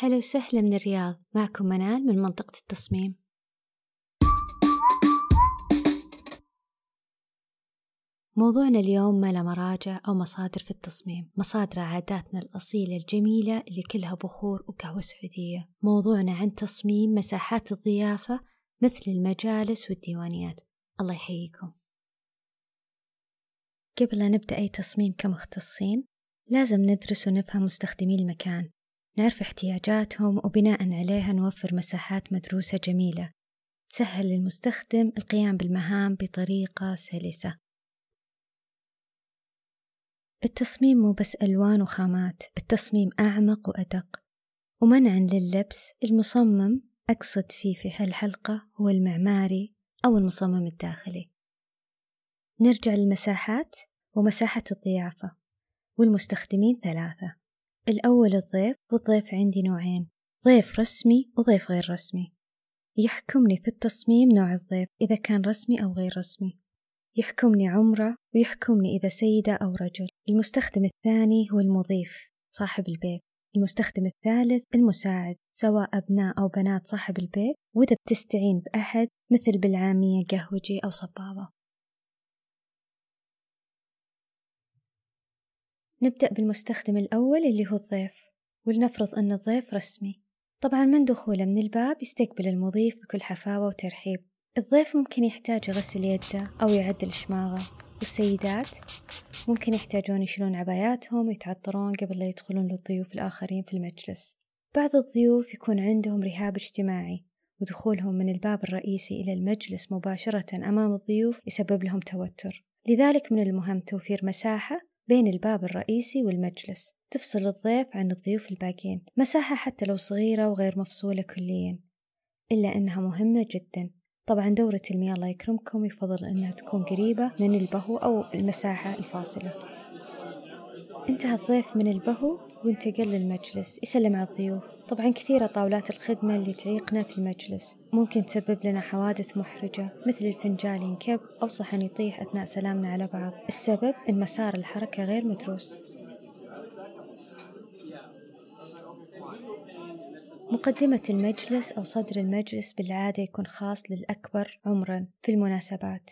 هلا وسهلا من الرياض معكم منال من منطقة التصميم. موضوعنا اليوم ما له مراجع أو مصادر في التصميم مصادر عاداتنا الأصيلة الجميلة اللي كلها بخور وقهوة سعودية. موضوعنا عن تصميم مساحات الضيافة مثل المجالس والديوانيات. الله يحييكم. قبل لا نبدأ أي تصميم كمختصين لازم ندرس ونفهم مستخدمي المكان. نعرف احتياجاتهم وبناء عليها نوفر مساحات مدروسة جميلة تسهل للمستخدم القيام بالمهام بطريقة سلسة. التصميم مو بس ألوان وخامات التصميم أعمق وأدق ومنعا لللبس المصمم أقصد فيه في هالحلقة هو المعماري أو المصمم الداخلي. نرجع للمساحات ومساحة الضيافة والمستخدمين ثلاثة. الأول الضيف والضيف عندي نوعين ضيف رسمي وضيف غير رسمي. يحكمني في التصميم نوع الضيف إذا كان رسمي أو غير رسمي. يحكمني عمرة ويحكمني إذا سيدة أو رجل. المستخدم الثاني هو المضيف صاحب البيت. المستخدم الثالث المساعد سواء أبناء أو بنات صاحب البيت. وإذا بتستعين بأحد مثل بالعامية قهوجي أو صبابة. نبدأ بالمستخدم الأول اللي هو الضيف ولنفرض أن الضيف رسمي. طبعا من دخوله من الباب يستقبل المضيف بكل حفاوة وترحيب. الضيف ممكن يحتاج يغسل يده أو يعدل شماغه. والسيدات ممكن يحتاجون يشيلون عباياتهم ويتعطرون قبل لا يدخلون للضيوف الآخرين في المجلس. بعض الضيوف يكون عندهم رهاب اجتماعي ودخولهم من الباب الرئيسي إلى المجلس مباشرة أمام الضيوف يسبب لهم توتر. لذلك من المهم توفير مساحة بين الباب الرئيسي والمجلس تفصل الضيف عن الضيوف الباقين مساحة حتى لو صغيرة وغير مفصولة كليا. إلا أنها مهمة جدا. طبعا دورة المياه الله يكرمكم يفضل أنها تكون قريبة من البهو أو المساحة الفاصلة. انتهى الضيف من البهو وانتقل للمجلس يسلم على الضيوف. طبعا كثيرة طاولات الخدمة اللي تعيقنا في المجلس. ممكن تسبب لنا حوادث محرجة مثل الفنجال ينكب أو صحن يطيح أثناء سلامنا على بعض. السبب إن مسار الحركة غير مدروس. مقدمة المجلس أو صدر المجلس بالعادة يكون خاص للأكبر عمرا في المناسبات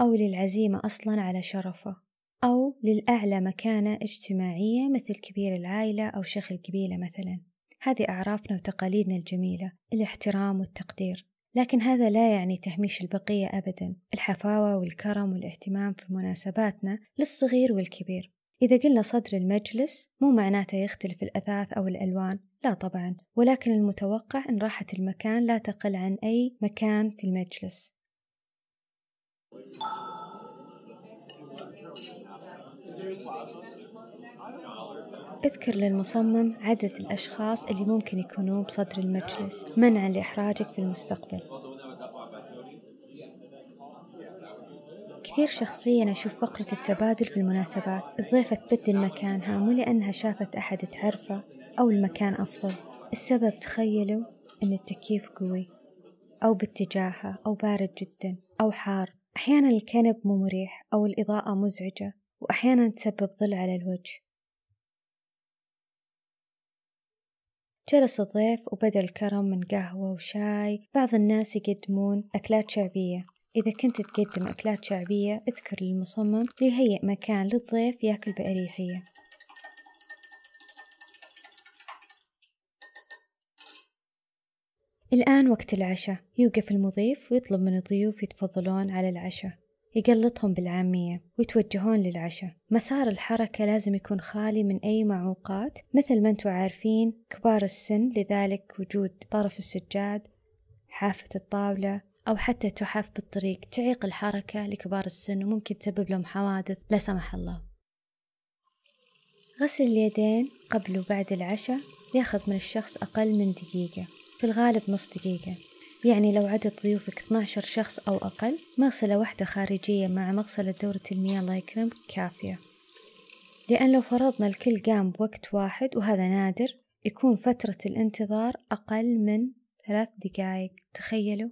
أو للعزيمة أصلا على شرفه. أو للأعلى مكانة اجتماعية مثل كبير العائلة أو شيخ القبيلة مثلا. هذه أعرافنا وتقاليدنا الجميلة الاحترام والتقدير. لكن هذا لا يعني تهميش البقية أبدا. الحفاوة والكرم والاهتمام في مناسباتنا للصغير والكبير. إذا قلنا صدر المجلس مو معناته يختلف الأثاث أو الألوان. لا طبعا. ولكن المتوقع أن راحة المكان لا تقل عن أي مكان في المجلس. أذكر للمصمم عدد الأشخاص اللي ممكن يكونون بصدر المجلس منعا لإحراجك في المستقبل. كثير شخصيا أشوف فقرة التبادل في المناسبات. الضيفة تبدل مكانها مو لأنها شافت أحد تعرفه أو المكان أفضل. السبب تخيلوا أن التكييف قوي أو باتجاهها أو بارد جدا أو حار. أحيانا الكنب مو مريح أو الإضاءة مزعجة. وأحيانا تسبب ظل على الوجه. جلس الضيف وبدأ الكرم من قهوة وشاي. بعض الناس يقدمون أكلات شعبية. إذا كنت تقدم أكلات شعبية اذكر للمصمم ليهيئ مكان للضيف يأكل بأريحية. الآن وقت العشاء. يوقف المضيف ويطلب من الضيوف يتفضلون على العشاء. يقلطهم بالعامية ويتوجهون للعشاء. مسار الحركة لازم يكون خالي من أي معوقات مثل ما أنتم عارفين كبار السن لذلك وجود طرف السجاد حافة الطاولة أو حتى تحف بالطريق. تعيق الحركة لكبار السن وممكن تسبب لهم حوادث لا سمح الله. غسل اليدين قبل وبعد العشاء ياخذ من الشخص أقل من دقيقة. في الغالب نص دقيقة. يعني لو عدد ضيوفك 12 شخص أو أقل مغسلة واحدة خارجية مع مغسلة دورة المياه الله يكرمك كافية. لأن لو فرضنا الكل قام بوقت واحد وهذا نادر يكون فترة الانتظار أقل من ثلاث دقائق تخيلوا.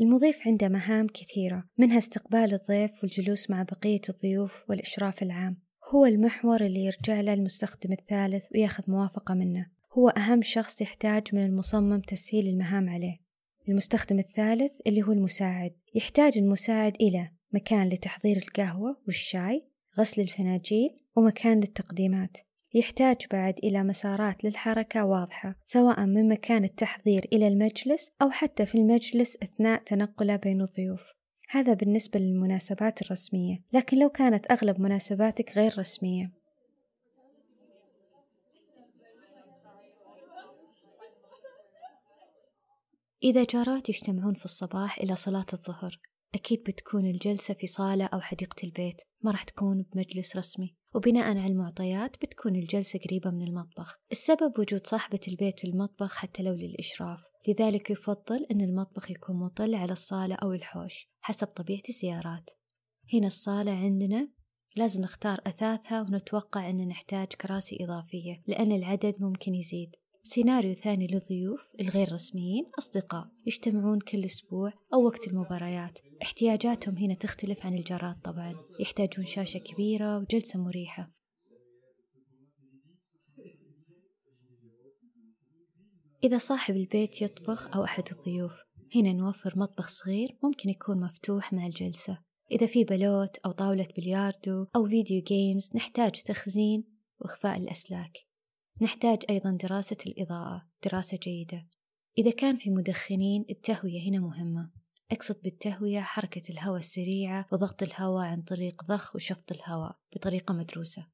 المضيف عنده مهام كثيرة منها استقبال الضيف والجلوس مع بقية الضيوف والإشراف العام. هو المحور اللي يرجع له المستخدم الثالث وياخذ موافقة منه. هو أهم شخص يحتاج من المصمم تسهيل المهام عليه. المستخدم الثالث اللي هو المساعد. يحتاج المساعد إلى مكان لتحضير القهوة والشاي غسل الفناجيل ومكان للتقديمات. يحتاج بعد إلى مسارات للحركة واضحة سواء من مكان التحضير إلى المجلس أو حتى في المجلس أثناء تنقله بين الضيوف. هذا بالنسبة للمناسبات الرسمية لكن لو كانت أغلب مناسباتك غير رسمية. إذا جارات يجتمعون في الصباح إلى صلاة الظهر أكيد بتكون الجلسة في صالة أو حديقة البيت ما راح تكون بمجلس رسمي. وبناء على المعطيات بتكون الجلسة قريبة من المطبخ. السبب وجود صاحبة البيت في المطبخ حتى لو للإشراف. لذلك يفضل أن المطبخ يكون مطل على الصالة أو الحوش حسب طبيعة الزيارات. هنا الصالة عندنا لازم نختار أثاثها ونتوقع أن نحتاج كراسي إضافية لأن العدد ممكن يزيد. سيناريو ثاني للضيوف الغير رسميين أصدقاء يجتمعون كل أسبوع أو وقت المباريات. احتياجاتهم هنا تختلف عن الجارات طبعا. يحتاجون شاشة كبيرة وجلسة مريحة. إذا صاحب البيت يطبخ أو أحد الضيوف هنا نوفر مطبخ صغير ممكن يكون مفتوح مع الجلسة. إذا في بلوت أو طاولة بلياردو أو video games نحتاج تخزين وإخفاء الأسلاك. نحتاج أيضا دراسة الإضاءة دراسة جيدة. إذا كان في مدخنين التهوية هنا مهمة. أقصد بالتهوية حركة الهواء السريعة وضغط الهواء عن طريق ضخ وشفط الهواء بطريقة مدروسة.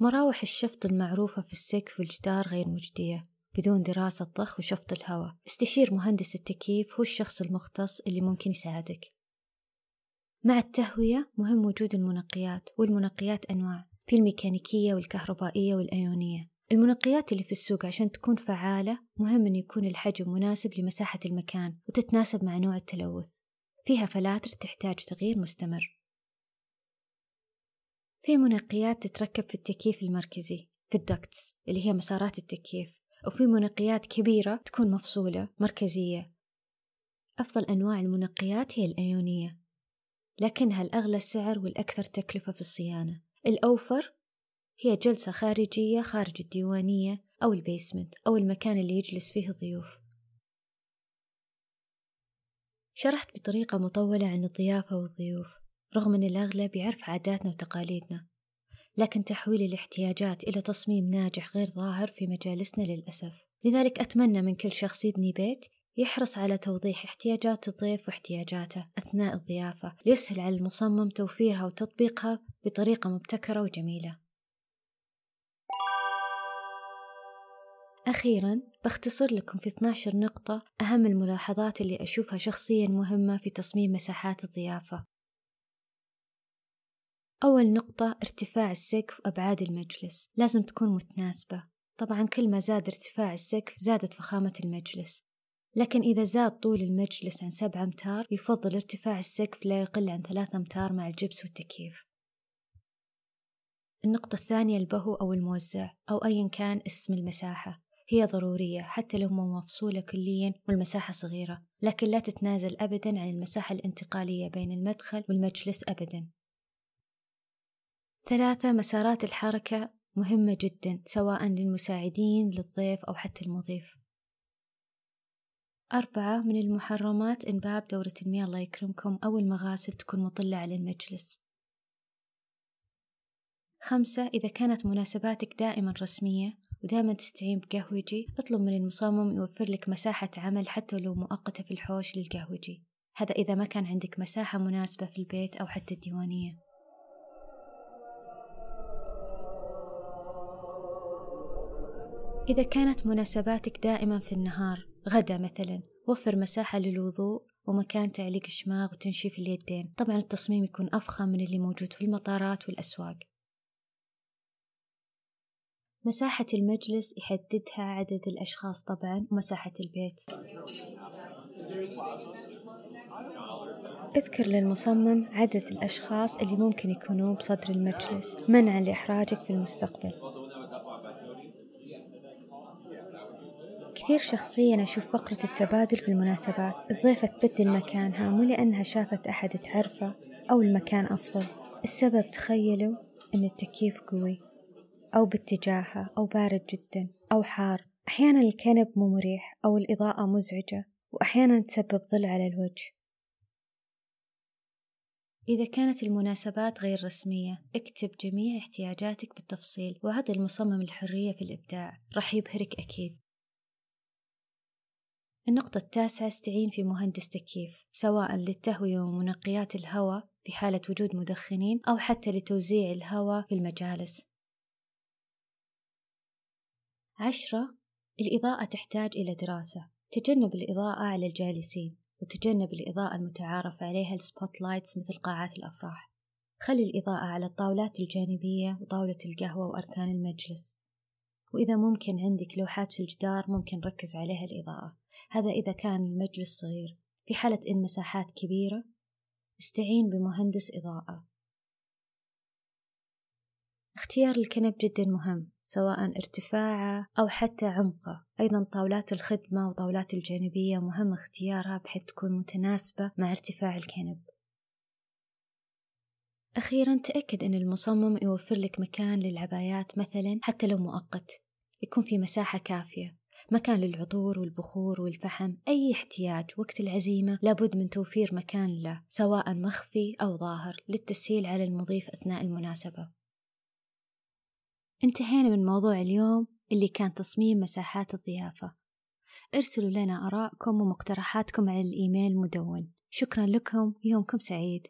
مراوح الشفط المعروفة في السقف والجدار غير مجدية بدون دراسة ضخ وشفط الهواء. استشير مهندس التكييف هو الشخص المختص اللي ممكن يساعدك. مع التهوية مهم وجود المنقيات والمنقيات أنواع في الميكانيكية والكهربائية والأيونية. المنقيات اللي في السوق عشان تكون فعالة مهم أن يكون الحجم مناسب لمساحة المكان وتتناسب مع نوع التلوث. فيها فلاتر تحتاج تغيير مستمر. في منقيات تتركب في التكييف المركزي في الدكتس اللي هي مسارات التكييف وفي منقيات كبيرة تكون مفصولة مركزية. أفضل أنواع المنقيات هي الأيونية لكنها الأغلى سعر والأكثر تكلفة في الصيانة. الأوفر هي جلسة خارجية خارج الديوانية أو البيسمنت أو المكان اللي يجلس فيه الضيوف. شرحت بطريقة مطولة عن الضيافة والضيوف رغم أن الأغلب يعرف عاداتنا وتقاليدنا. لكن تحويل الاحتياجات إلى تصميم ناجح غير ظاهر في مجالسنا للأسف. لذلك أتمنى من كل شخص يبني بيت يحرص على توضيح احتياجات الضيف واحتياجاته أثناء الضيافة ليسهل على المصمم توفيرها وتطبيقها بطريقة مبتكرة وجميلة. أخيرا بختصر لكم في 12 نقطة أهم الملاحظات اللي أشوفها شخصيا مهمة في تصميم مساحات الضيافة. أول نقطة ارتفاع السقف وأبعاد المجلس. لازم تكون متناسبة. طبعا كل ما زاد ارتفاع السقف زادت فخامة المجلس. لكن إذا زاد طول المجلس عن سبعة أمتار يفضل ارتفاع السقف لا يقل عن ثلاثة أمتار مع الجبس والتكييف. النقطة الثانية البهو أو الموزع أو أيا كان اسم المساحة. هي ضرورية حتى لو مفصولة كليا والمساحة صغيرة لكن لا تتنازل أبدا عن المساحة الانتقالية بين المدخل والمجلس أبدا. ثلاثة مسارات الحركة مهمة جدا سواء للمساعدين للضيف أو حتى المضيف. أربعة من المحرمات إنباب دورة المياه الله يكرمكم أو المغاسل تكون مطلة على المجلس. خمسة إذا كانت مناسباتك دائما رسمية ودائما تستعين بقهوجي اطلب من المصمم يوفر لك مساحة عمل حتى لو مؤقتة في الحوش للقهوجي. هذا إذا ما كان عندك مساحة مناسبة في البيت أو حتى الديوانية. إذا كانت مناسباتك دائما في النهار غدا مثلا وفر مساحة للوضوء ومكان تعليق الشماغ وتنشيف اليدين. طبعا التصميم يكون أفخم من اللي موجود في المطارات والأسواق. مساحة المجلس يحددها عدد الأشخاص طبعا ومساحة البيت. أذكر للمصمم عدد الأشخاص اللي ممكن يكونوا بصدر المجلس منعا لإحراجك في المستقبل. كثير شخصيا أشوف فقرة التبادل في المناسبات. الضيفة تبدل مكانها مو لأنها شافت أحد تعرفه أو المكان أفضل. السبب تخيلوا أن التكييف قوي. أو باتجاهه أو بارد جدا أو حار. أحيانا الكنب مو مريح أو الإضاءة مزعجة وأحيانا تسبب ظل على الوجه. إذا كانت المناسبات غير رسمية اكتب جميع احتياجاتك بالتفصيل وعد المصمم الحرية في الإبداع. راح يبهرك أكيد. النقطة التاسعة استعين في مهندس تكييف سواء للتهوية ومنقيات الهواء في حالة وجود مدخنين أو حتى لتوزيع الهواء في المجالس. عشرة الإضاءة تحتاج إلى دراسة تجنب الإضاءة على الجالسين وتجنب الإضاءة المتعارف عليها ال spotlights مثل قاعات الأفراح. خلي الإضاءة على الطاولات الجانبية وطاولة القهوة وأركان المجلس. وإذا ممكن عندك لوحات في الجدار ممكن ركز عليها الإضاءة. هذا إذا كان المجلس صغير. في حالة إن مساحات كبيرة استعين بمهندس إضاءة. اختيار الكنب جدا مهم سواء ارتفاعه أو حتى عمقه. أيضا طاولات الخدمة وطاولات الجانبية مهم اختيارها بحيث تكون متناسبة مع ارتفاع الكنب. أخيرا تأكد أن المصمم يوفر لك مكان للعبايات مثلا حتى لو مؤقت. يكون في مساحة كافية مكان للعطور والبخور والفحم. أي احتياج وقت العزيمة لابد من توفير مكان له سواء مخفي أو ظاهر للتسهيل على المضيف أثناء المناسبة. انتهينا من موضوع اليوم اللي كان تصميم مساحات الضيافة. ارسلوا لنا آراءكم ومقترحاتكم على الإيميل المدون شكرا لكم ويومكم سعيد.